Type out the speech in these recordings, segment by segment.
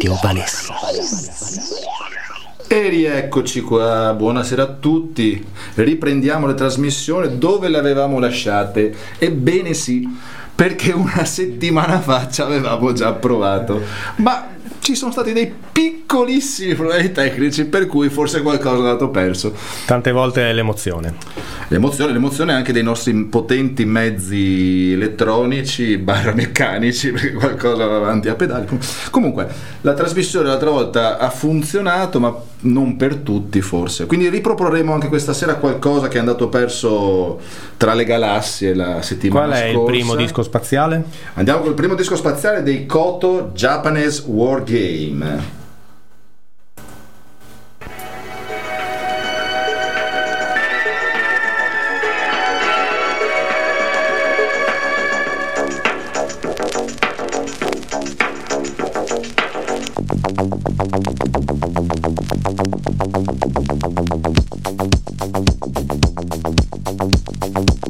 Radio Vanessa. E rieccoci qua, buonasera a tutti. Riprendiamo la trasmissione dove le avevamo lasciate. Ebbene sì, perché una settimana fa ci avevamo già provato. Ma ci sono stati dei piccolissimi problemi tecnici per cui forse qualcosa è andato perso. Tante volte è l'emozione. L'emozione, l'emozione anche dei nostri potenti mezzi elettronici, barra meccanici, perché qualcosa va avanti a pedali. Comunque, la trasmissione l'altra volta ha funzionato, ma non per tutti forse. Quindi riproporremo anche questa sera qualcosa che è andato perso tra le galassie la settimana Qual è scorsa. il primo disco spaziale? Andiamo col primo disco spaziale dei Koto Japanese War Game. Eccoci,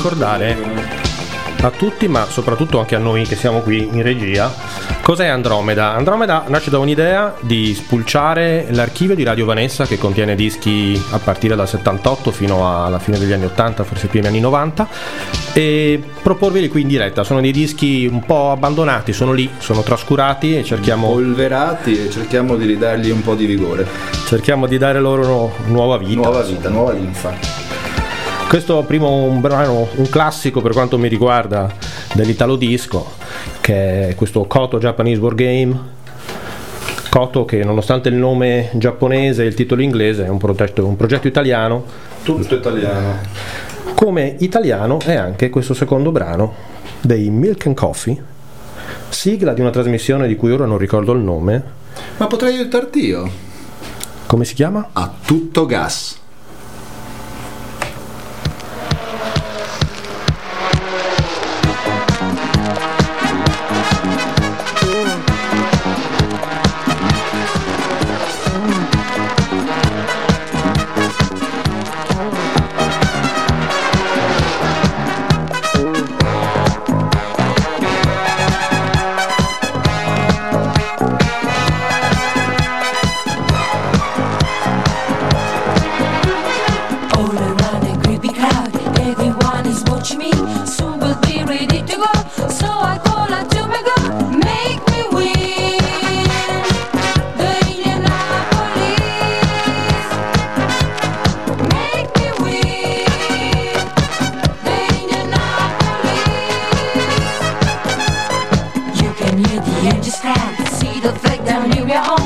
ricordare a tutti, ma soprattutto anche a noi che siamo qui in regia, Cos'è Andromeda? Andromeda nasce da un'idea di spulciare l'archivio di Radio Vanessa che contiene dischi a partire dal 78 fino alla fine degli anni 80, forse primi anni 90 e proporveli qui in diretta. Sono dei dischi un po' abbandonati, sono lì, sono trascurati e cerchiamo Polverati e cerchiamo di ridargli un po' di vigore. cerchiamo di dare loro nuova vita. Nuova vita, nuova linfa. Questo primo un brano, un classico per quanto mi riguarda dell'Italo Disco, che è questo Koto Japanese War Game. Koto che nonostante il nome giapponese e il titolo inglese è un progetto, un progetto italiano, Tutto italiano. come italiano è anche questo secondo brano dei Milk and Coffee, sigla di una trasmissione di cui ora non ricordo il nome. Ma potrei aiutarti io? Come si chiama? A tutto gas. You the edge of. See the flag down near your home.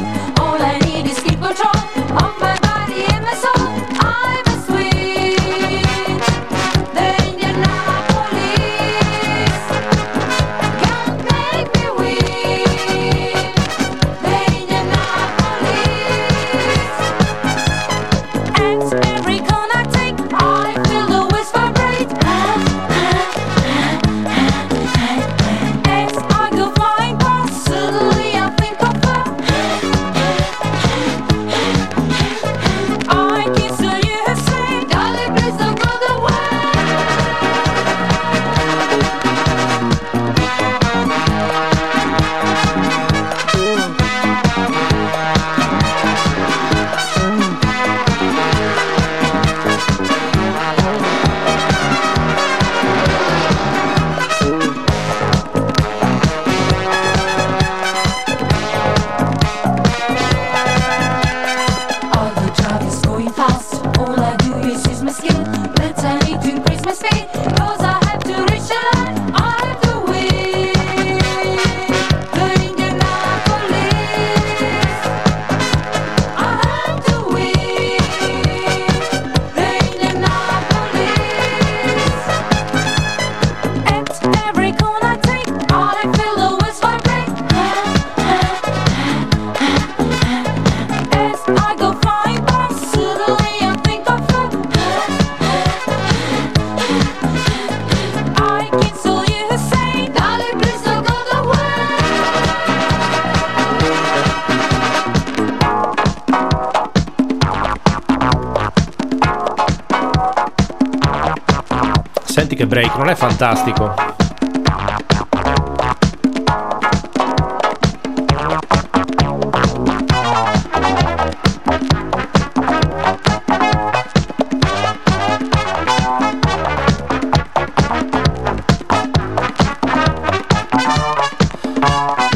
Che break, non è fantastico?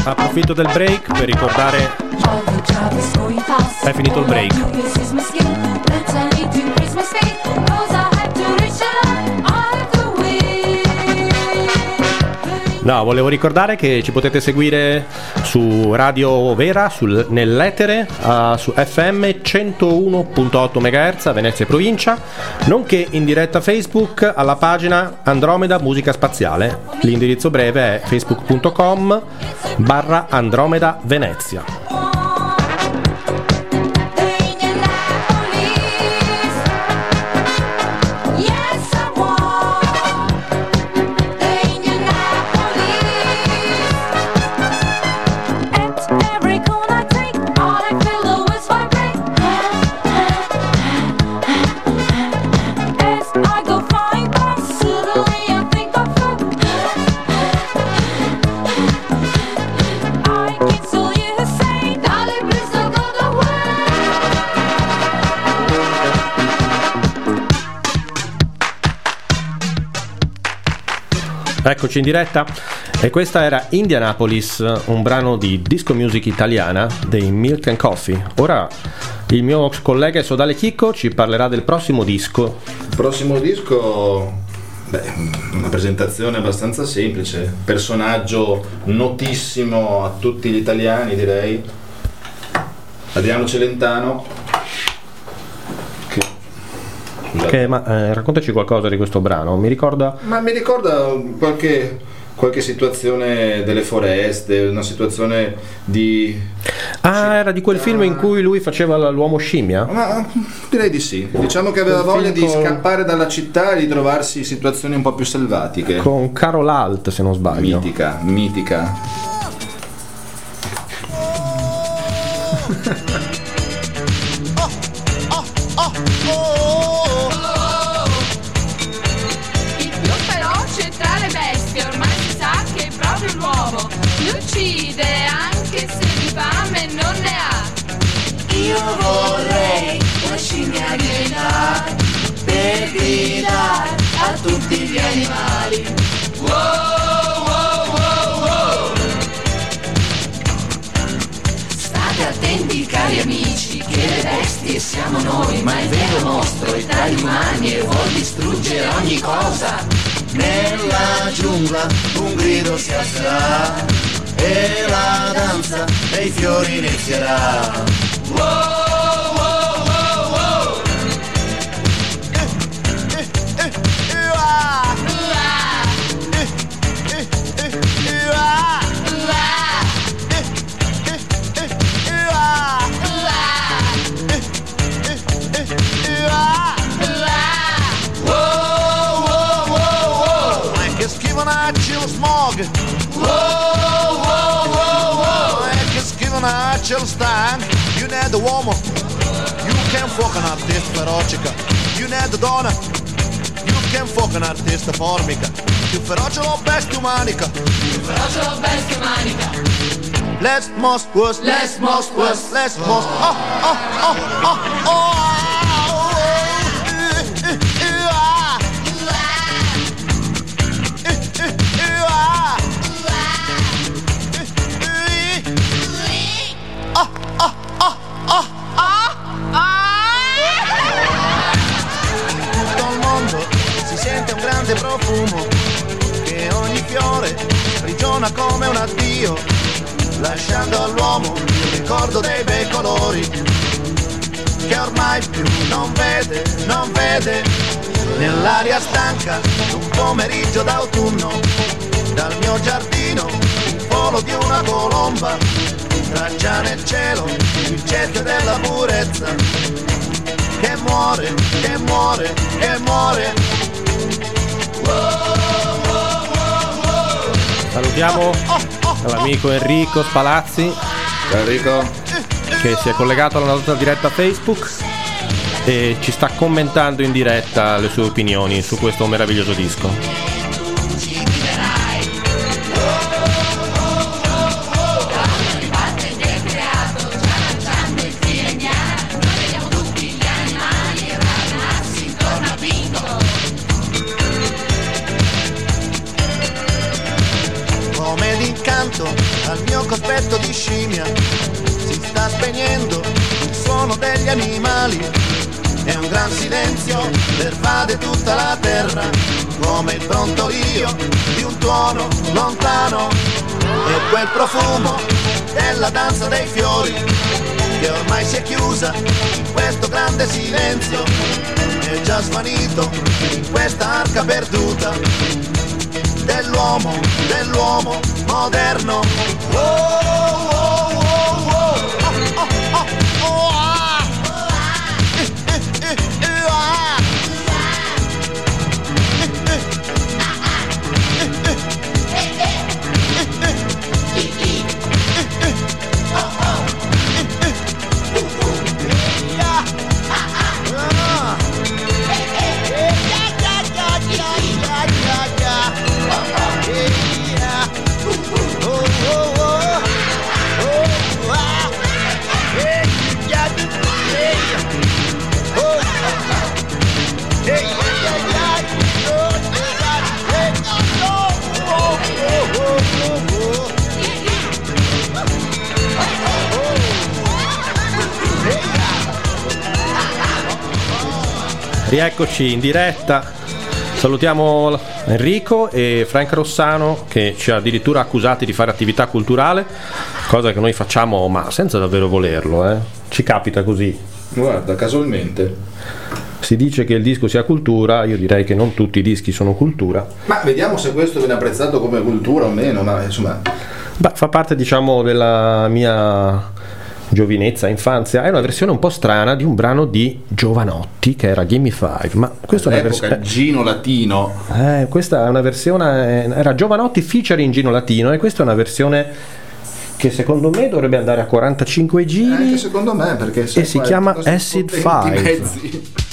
Approfitto del break per ricordare. Hai finito il break. No, volevo ricordare che ci potete seguire su Radio Vera, sul- nell'etere, eh, su FM 101.8 MHz Venezia provincia, nonché in diretta Facebook alla pagina Andromeda Musica Spaziale. L'indirizzo breve è facebook.com barra Andromeda Venezia. Eccoci in diretta e questa era Indianapolis, un brano di disco music italiana dei Milk and Coffee. Ora il mio collega Sodale Chicco ci parlerà del prossimo disco. Il prossimo disco, beh, una presentazione abbastanza semplice, personaggio notissimo a tutti gli italiani direi, Adriano Celentano. Che, ma eh, raccontaci qualcosa di questo brano, mi ricorda Ma mi ricorda qualche, qualche situazione delle foreste, una situazione di... Ah, era di quel film in cui lui faceva l'uomo scimmia? Ma direi di sì. Diciamo che aveva voglia di con- scappare dalla città e di trovarsi in situazioni un po' più selvatiche. Con Carol Alt, se non sbaglio. Mitica, mitica. Io vorrei una scimmia diventare per gridare a tutti gli animali. State attenti cari amici che le bestie siamo noi, ma il vero mostro è tra gli umani e vuol distruggere ogni cosa. Nella giungla un grido si alzerà e la danza dei fiori inizierà. E stank You need the woman You can fuck an artista feroce You need the donna. You can fuck an artista formica. Più feroce lo bestia umanica. Feroce lo bestia manica, Let's most was let's most was Let's most. Oh oh oh oh oh profumo che ogni fiore sprigiona come un addio lasciando all'uomo il ricordo dei bei colori che ormai più non vede, non vede nell'aria stanca d'un pomeriggio d'autunno dal mio giardino il volo di una colomba traccia nel cielo il cerchio della purezza che muore, che muore, che muore. Salutiamo l'amico Enrico Spalazzi Enrico? che si è collegato alla nostra diretta Facebook e ci sta commentando in diretta le sue opinioni su questo meraviglioso disco. Pervade tutta la terra, come il brontolio di un tuono lontano. E quel profumo della danza dei fiori, che ormai si è chiusa in questo grande silenzio, è già svanito in questa arca perduta dell'uomo, dell'uomo moderno. Oh, oh. Rieccoci in diretta. Salutiamo Enrico e Frank Rossano che ci ha addirittura accusati di fare attività culturale, cosa che noi facciamo ma senza davvero volerlo, eh. ci capita così. Guarda, casualmente. Si dice che il disco sia cultura, io direi che non tutti i dischi sono cultura. Ma vediamo se questo viene apprezzato come cultura o meno, ma insomma... Beh, fa parte diciamo della mia giovinezza, infanzia, è una versione un po' strana di un brano di Giovanotti che era Gimme Five, ma questa è una All'epoca versione... Gino Latino. Eh, questa è una versione, eh, era Giovanotti featuring Gino Latino e questa è una versione che secondo me dovrebbe andare a 45 giri Anche secondo me, perché e si chiama Acid 5. mezzi.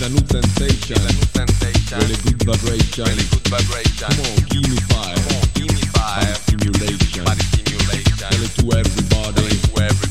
It's a new sensation. A new sensation. Really good vibration. Really good vibration. Come on, give me fire. Come on, give me fire. Body stimulation. Body stimulation. Tell it to everybody. Tell it to everybody.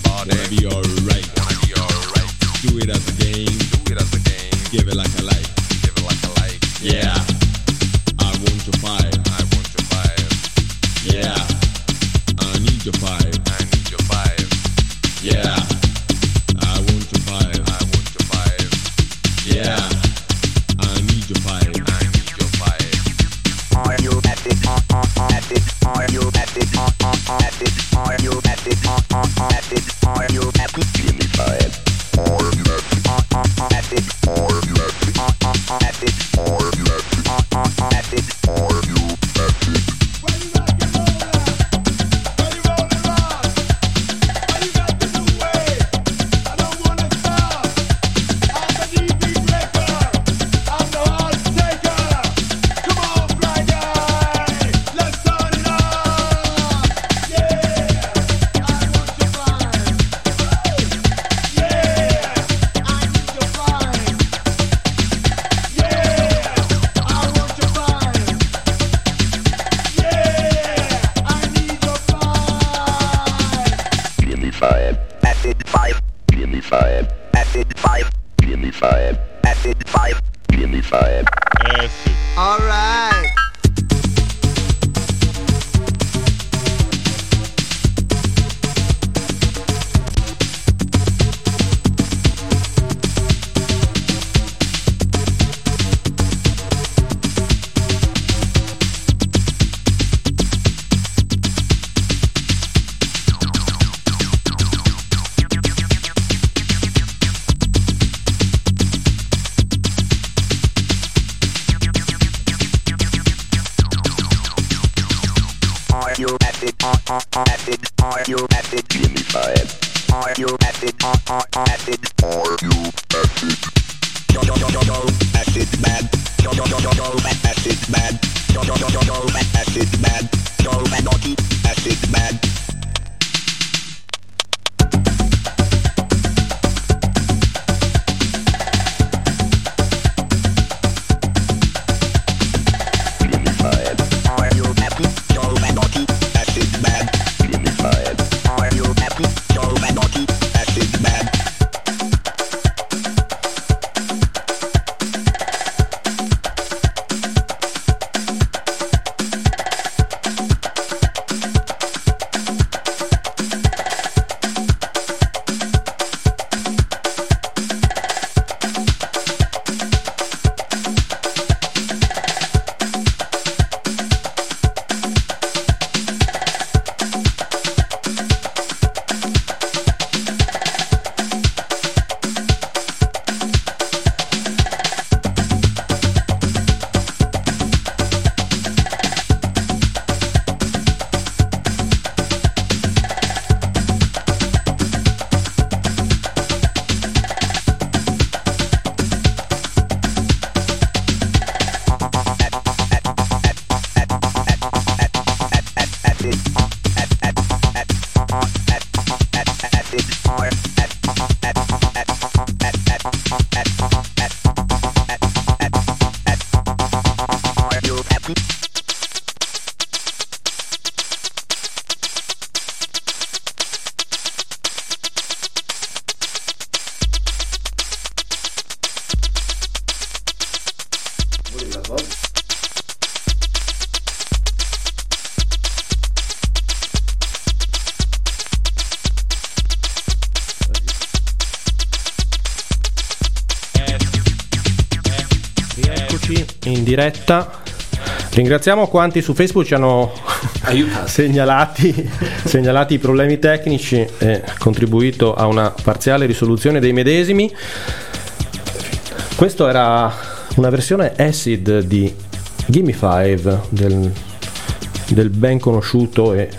Diretta. Ringraziamo quanti su Facebook ci hanno segnalati, segnalati i problemi tecnici e contribuito a una parziale risoluzione dei medesimi. Questo era una versione acid di Gimme 5 del, del ben conosciuto e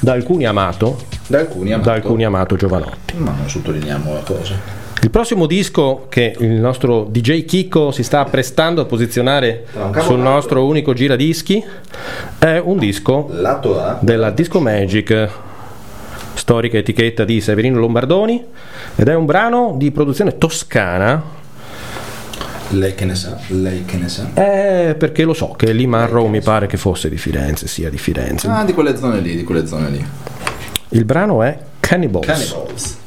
da alcuni amato, Da alcuni amato. da alcuni amato Giovanotti. Ma non sottolineiamo la cosa. Il prossimo disco che il nostro DJ Kiko si sta apprestando a posizionare sul nostro unico giradischi è un disco della Disco Magic, storica etichetta di Severino Lombardoni, ed è un brano di produzione toscana, Lei che ne sa, lei che ne sa. eh, perché lo so che Limarro mi pare che fosse di Firenze, sia di Firenze. Ah, di quelle zone lì, di quelle zone lì. Il brano è Cannibals. Cannibals.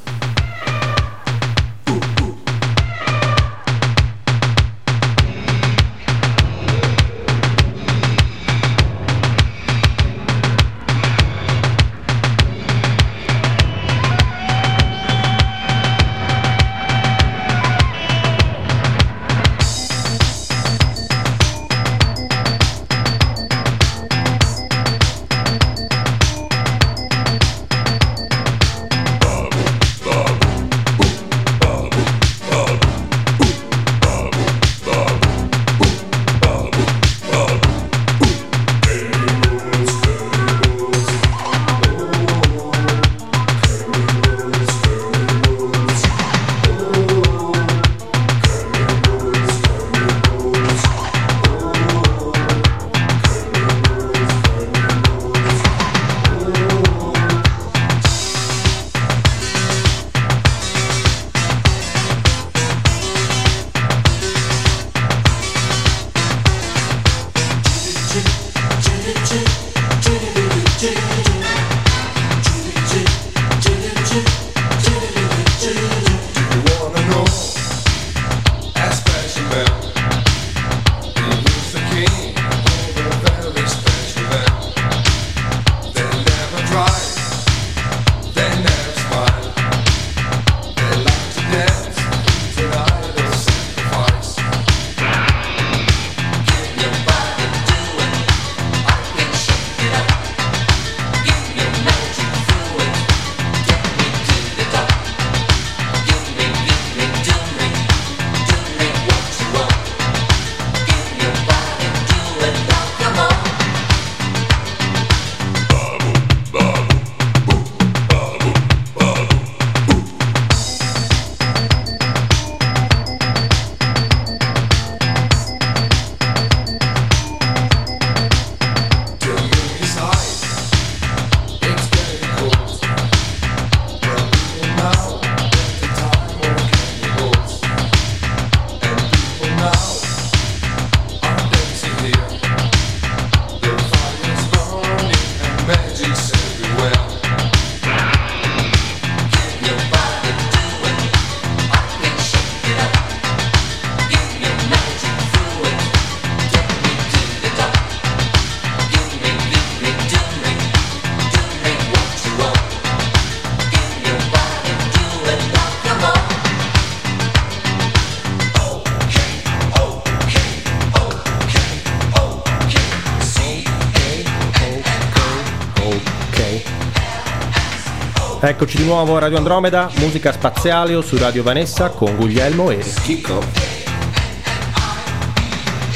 Eccoci di nuovo a Radio Andromeda, musica spaziale o su Radio Vanessa con Guglielmo e Chicco.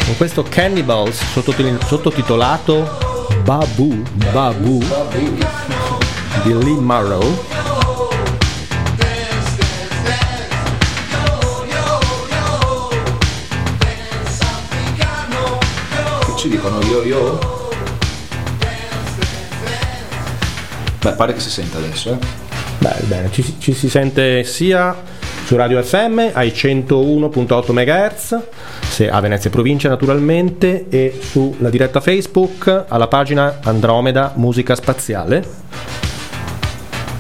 con questo Cannibals sottotitolato Babu Babu di Lee Marrow. Che ci dicono yo yo? Beh, pare che si senta adesso, eh. Beh, bene, ci, ci si sente sia su Radio FM ai 101.8 MHz, se a Venezia e provincia naturalmente, e sulla diretta Facebook alla pagina Andromeda Musica Spaziale.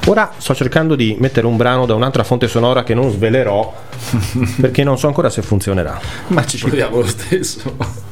Ora sto cercando di mettere un brano da un'altra fonte sonora che non svelerò perché non so ancora se funzionerà. Ma ci proviamo lo stesso.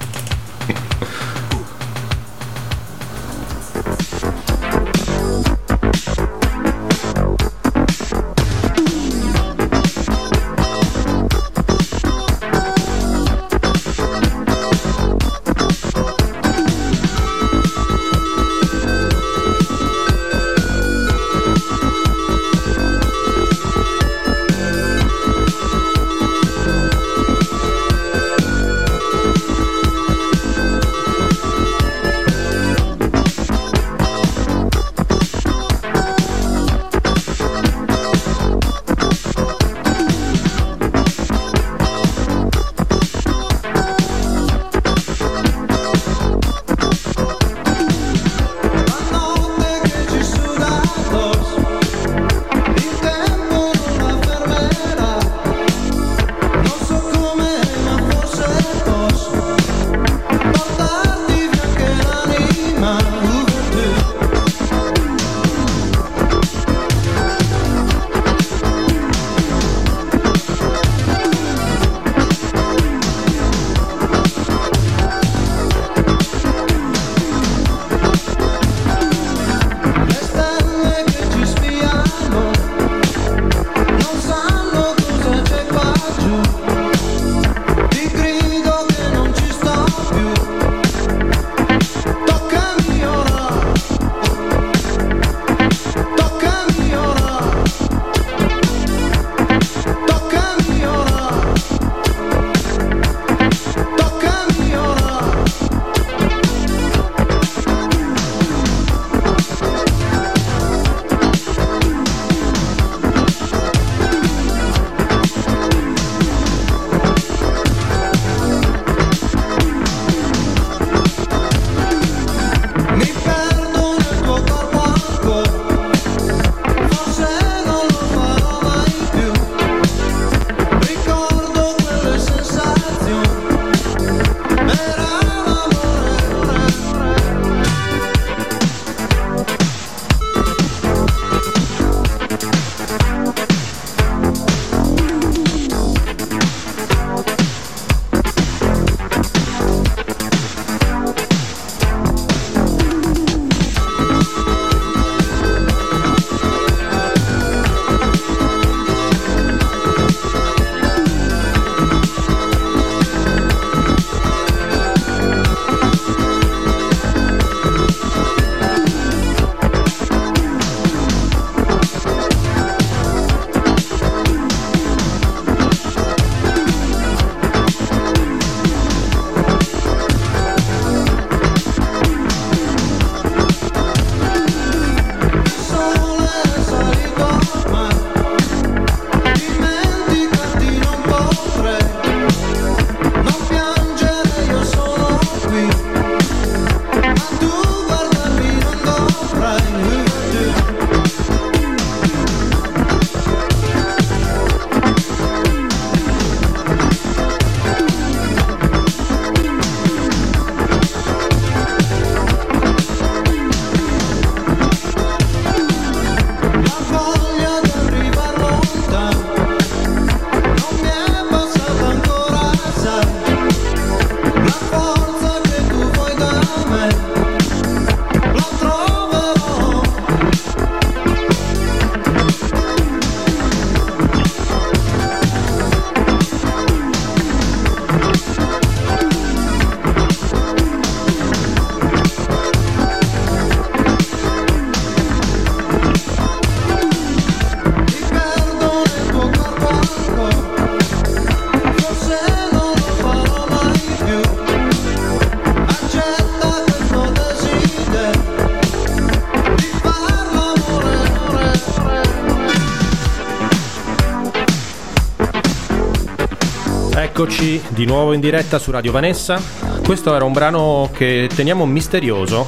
di nuovo in diretta su Radio Vanessa. Questo era un brano che teniamo misterioso,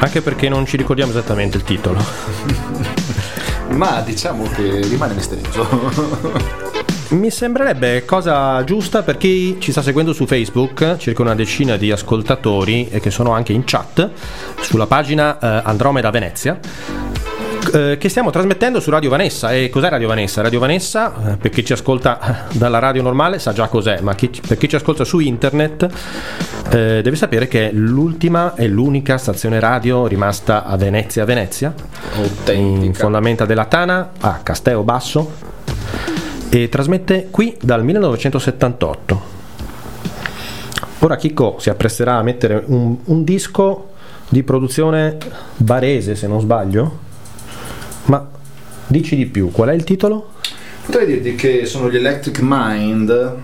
anche perché non ci ricordiamo esattamente il titolo. Ma diciamo che rimane misterioso. Mi sembrerebbe cosa giusta per chi ci sta seguendo su Facebook, circa una decina di ascoltatori e che sono anche in chat sulla pagina eh, Andromeda Venezia. Eh, Che stiamo trasmettendo su Radio Vanessa. E cos'è Radio Vanessa? Radio Vanessa, eh, per chi ci ascolta dalla radio normale, sa già cos'è, ma chi- per chi ci ascolta su internet, eh, deve sapere che è l'ultima e l'unica stazione radio rimasta a Venezia, Venezia, in Autentica. fondamenta della Tana a Casteo Basso e trasmette qui dal 1978. Ora Chicco si appresterà a mettere un, un disco di produzione barese, se non sbaglio. Ma dici di più, qual è il titolo? Potrei dirti che sono gli Electric Mind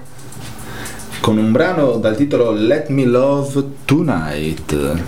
con un brano dal titolo Let Me Love Tonight.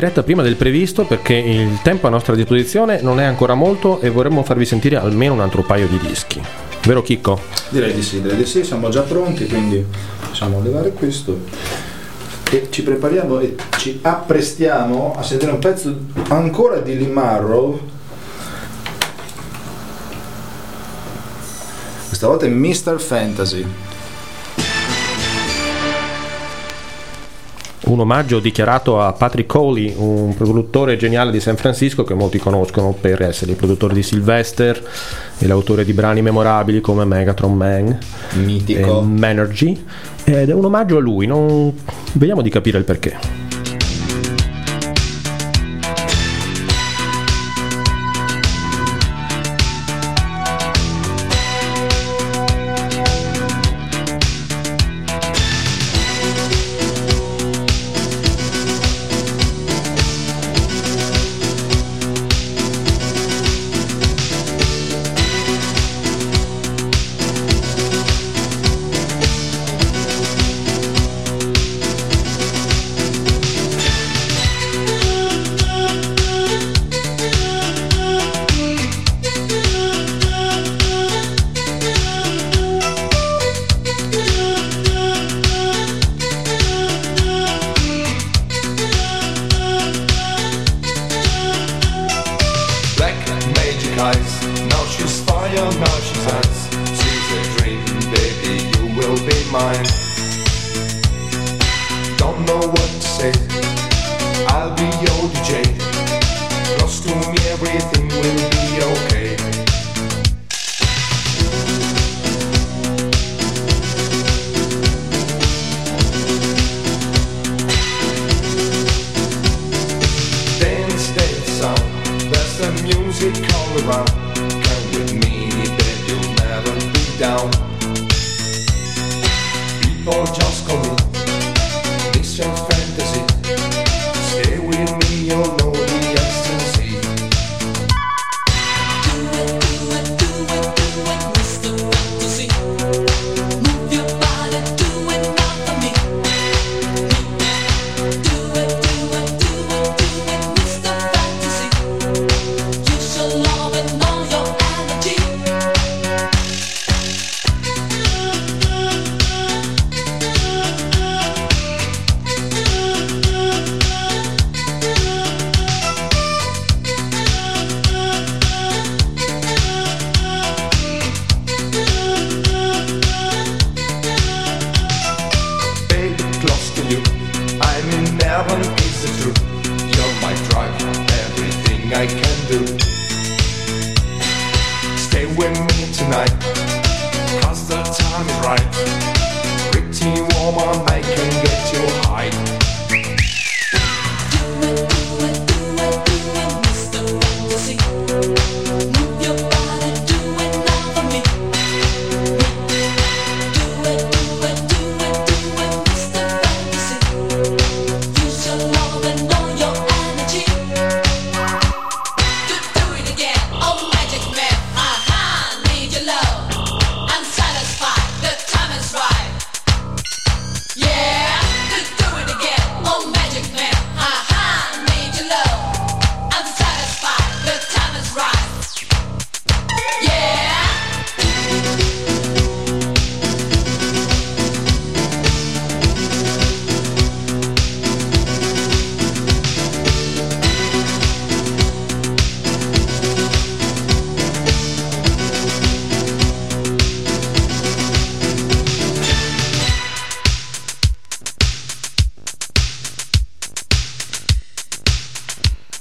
Diretta prima del previsto perché il tempo a nostra disposizione non è ancora molto e vorremmo farvi sentire almeno un altro paio di dischi. Vero Chicco? Direi di sì, direi di sì, siamo già pronti, quindi possiamo levare questo. E ci prepariamo e ci apprestiamo a sentire un pezzo ancora di Lee Marrow. Questa volta è Mr. Fantasy. Un omaggio dichiarato a Patrick Coley, un produttore geniale di San Francisco che molti conoscono per essere il produttore di Sylvester e l'autore di brani memorabili come Megatron Man Mitico. e Manergy. Ed è un omaggio a lui, non- vediamo di capire il perché.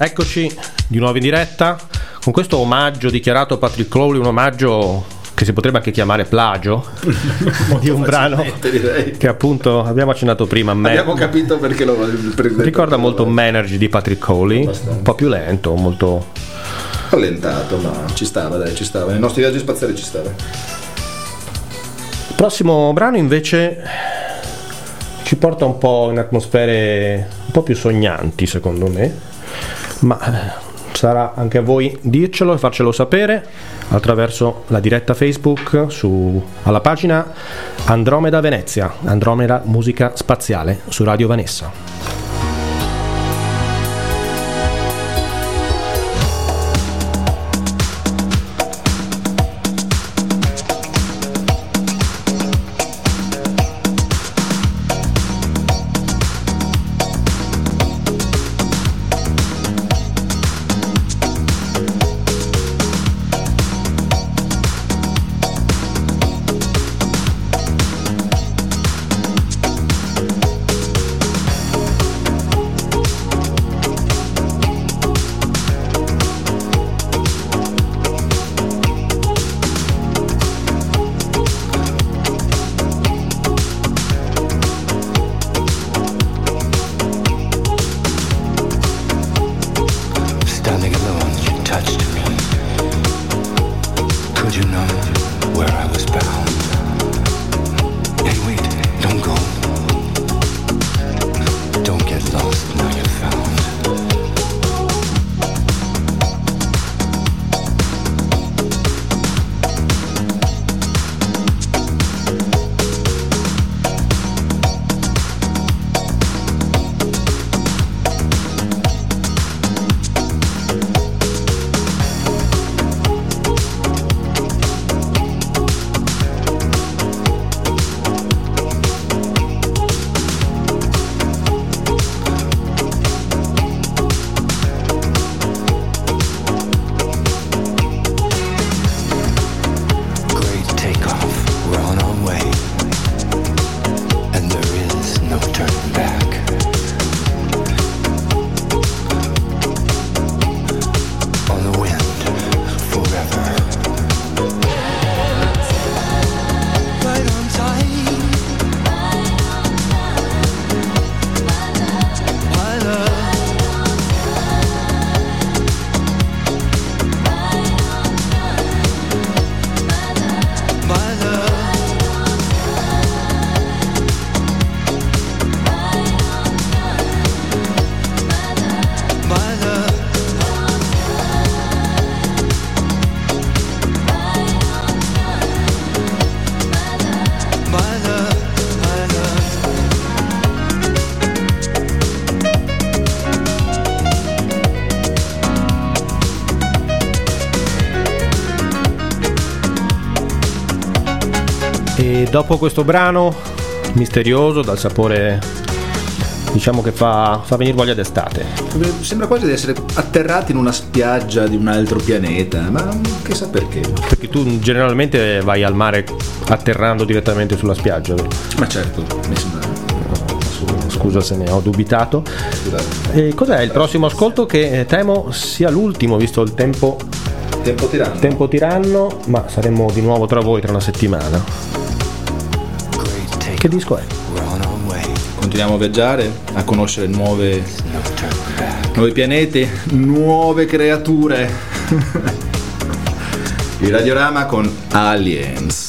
Eccoci di nuovo in diretta con questo omaggio dichiarato a Patrick Crowley, un omaggio che si potrebbe anche chiamare plagio di un brano direi. che appunto abbiamo accennato prima. Me- Abbiamo capito perché lo prendete. ricorda molto Manergy di Patrick Crowley, un po' più lento, molto Rallentato, ma ci stava, dai, ci stava. Nei nostri viaggi spaziali ci stava. Il prossimo brano invece ci porta un po' in atmosfere un po' più sognanti secondo me, ma eh, sarà anche a voi dircelo e farcelo sapere attraverso la diretta Facebook su, alla pagina Andromeda Venezia, Andromeda Musica Spaziale su Radio Vanessa. lost love. Dopo questo brano misterioso, dal sapore diciamo che fa, fa venire voglia d'estate. Sembra quasi di essere atterrati in una spiaggia di un altro pianeta, ma chissà perché. Perché tu generalmente vai al mare atterrando direttamente sulla spiaggia. vero? Ma certo, mi sembra. Scusa se ne ho dubitato. E cos'è il prossimo ascolto che eh, temo sia l'ultimo, visto il tempo, Tempo tiranno. tempo tiranno, ma saremo di nuovo tra voi tra una settimana. Che disco è? Continuiamo a viaggiare, a conoscere nuove, nuovi pianeti, nuove creature. Il radiorama con Aliens.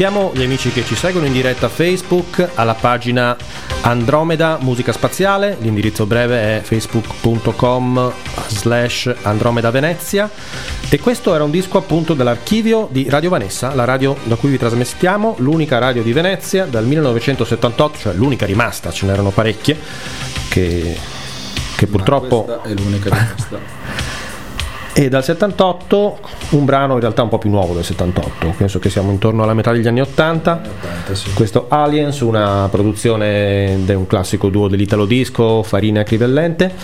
Salutiamo gli amici che ci seguono in diretta Facebook alla pagina Andromeda Musica Spaziale, l'indirizzo breve è facebook.com slash Andromeda Venezia e questo era un disco appunto dell'archivio di Radio Vanessa, la radio da cui vi trasmettiamo, l'unica radio di Venezia dal 1978, cioè l'unica rimasta, ce n'erano parecchie che, che purtroppo Questa è l'unica rimasta. E dal 78 un brano in realtà un po' più nuovo del 78, penso che siamo intorno alla metà degli anni 80. Questo Aliens, una produzione di un classico duo dell'Italo Disco, Farina e Crivellente.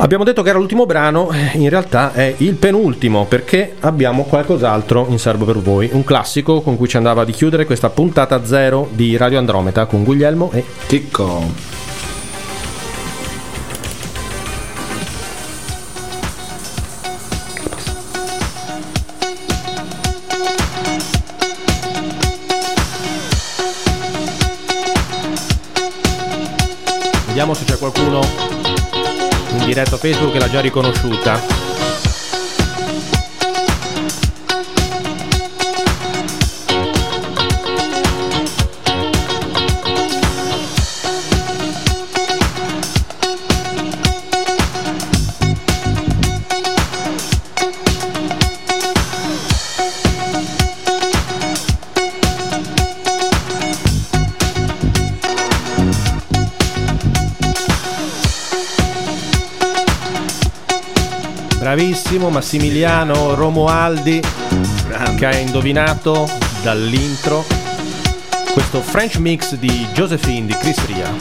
Abbiamo detto che era l'ultimo brano, in realtà è il penultimo perché abbiamo qualcos'altro in serbo per voi, un classico con cui ci andava di chiudere questa puntata zero di Radio Andromeda con Guglielmo e Chicco. Diretta Facebook l'ha già riconosciuta. Massimiliano Romualdi che ha indovinato dall'intro questo French mix di Josephine di Chris Ria.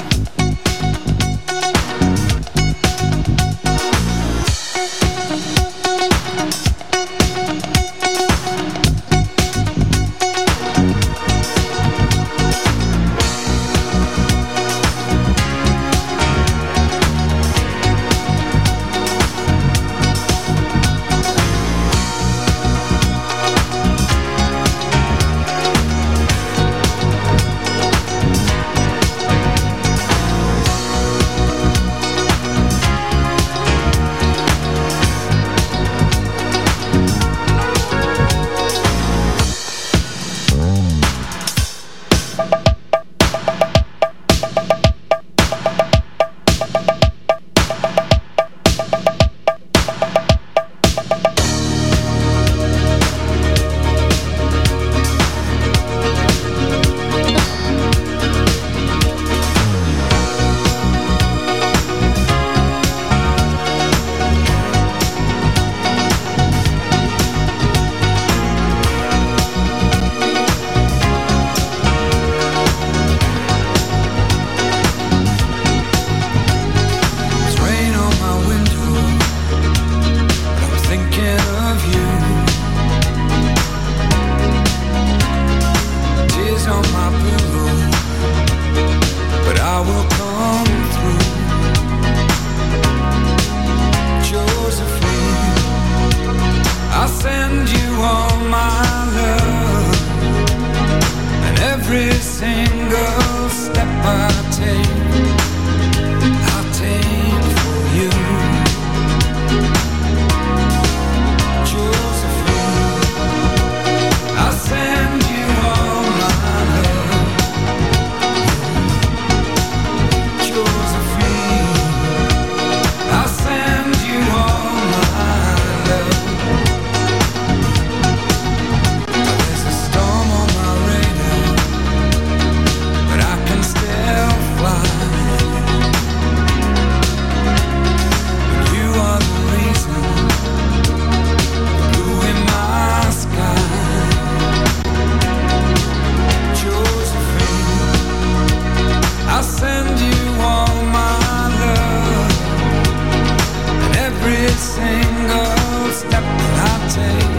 Take,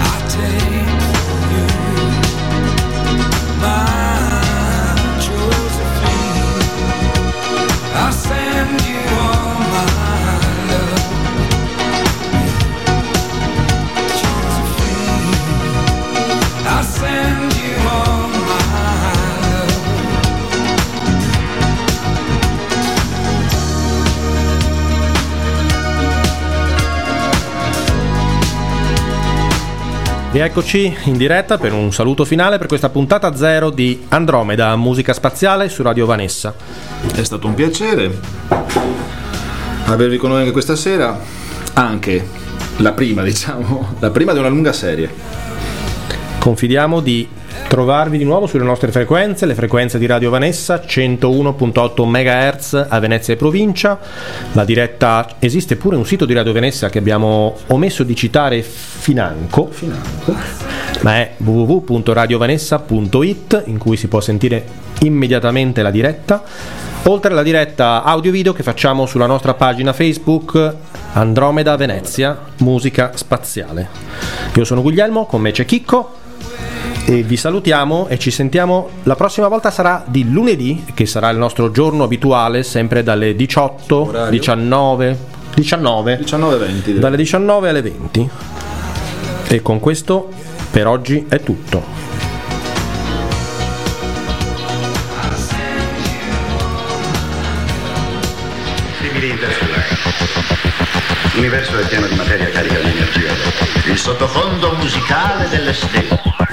I take you, my Rieccoci in diretta per un saluto finale per questa puntata zero di Andromeda, musica spaziale su Radio Vanessa. È stato un piacere avervi con noi anche questa sera, anche la prima, diciamo, la prima di una lunga serie. Confidiamo di trovarvi di nuovo sulle nostre frequenze, le frequenze di Radio Vanessa 101.8 MHz a Venezia e provincia. La diretta esiste pure un sito di Radio Venezia che abbiamo omesso di citare financo, ma è www.radiovanessa.it in cui si può sentire immediatamente la diretta. Oltre alla diretta audio-video che facciamo sulla nostra pagina Facebook Andromeda Venezia, musica spaziale. Io sono Guglielmo, con me c'è Chicco e vi salutiamo e ci sentiamo la prossima volta sarà di lunedì che sarà il nostro giorno abituale sempre dalle 18 Orario? 19 19 19.20 dalle 19 alle 20 e con questo per oggi è tutto. L'universo è pieno di materia carica di energia. Il sottofondo musicale delle stelle.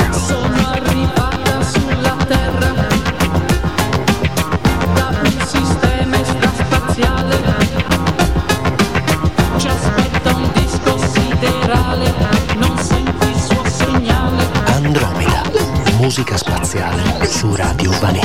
Musica spaziale su Radio Vanessa.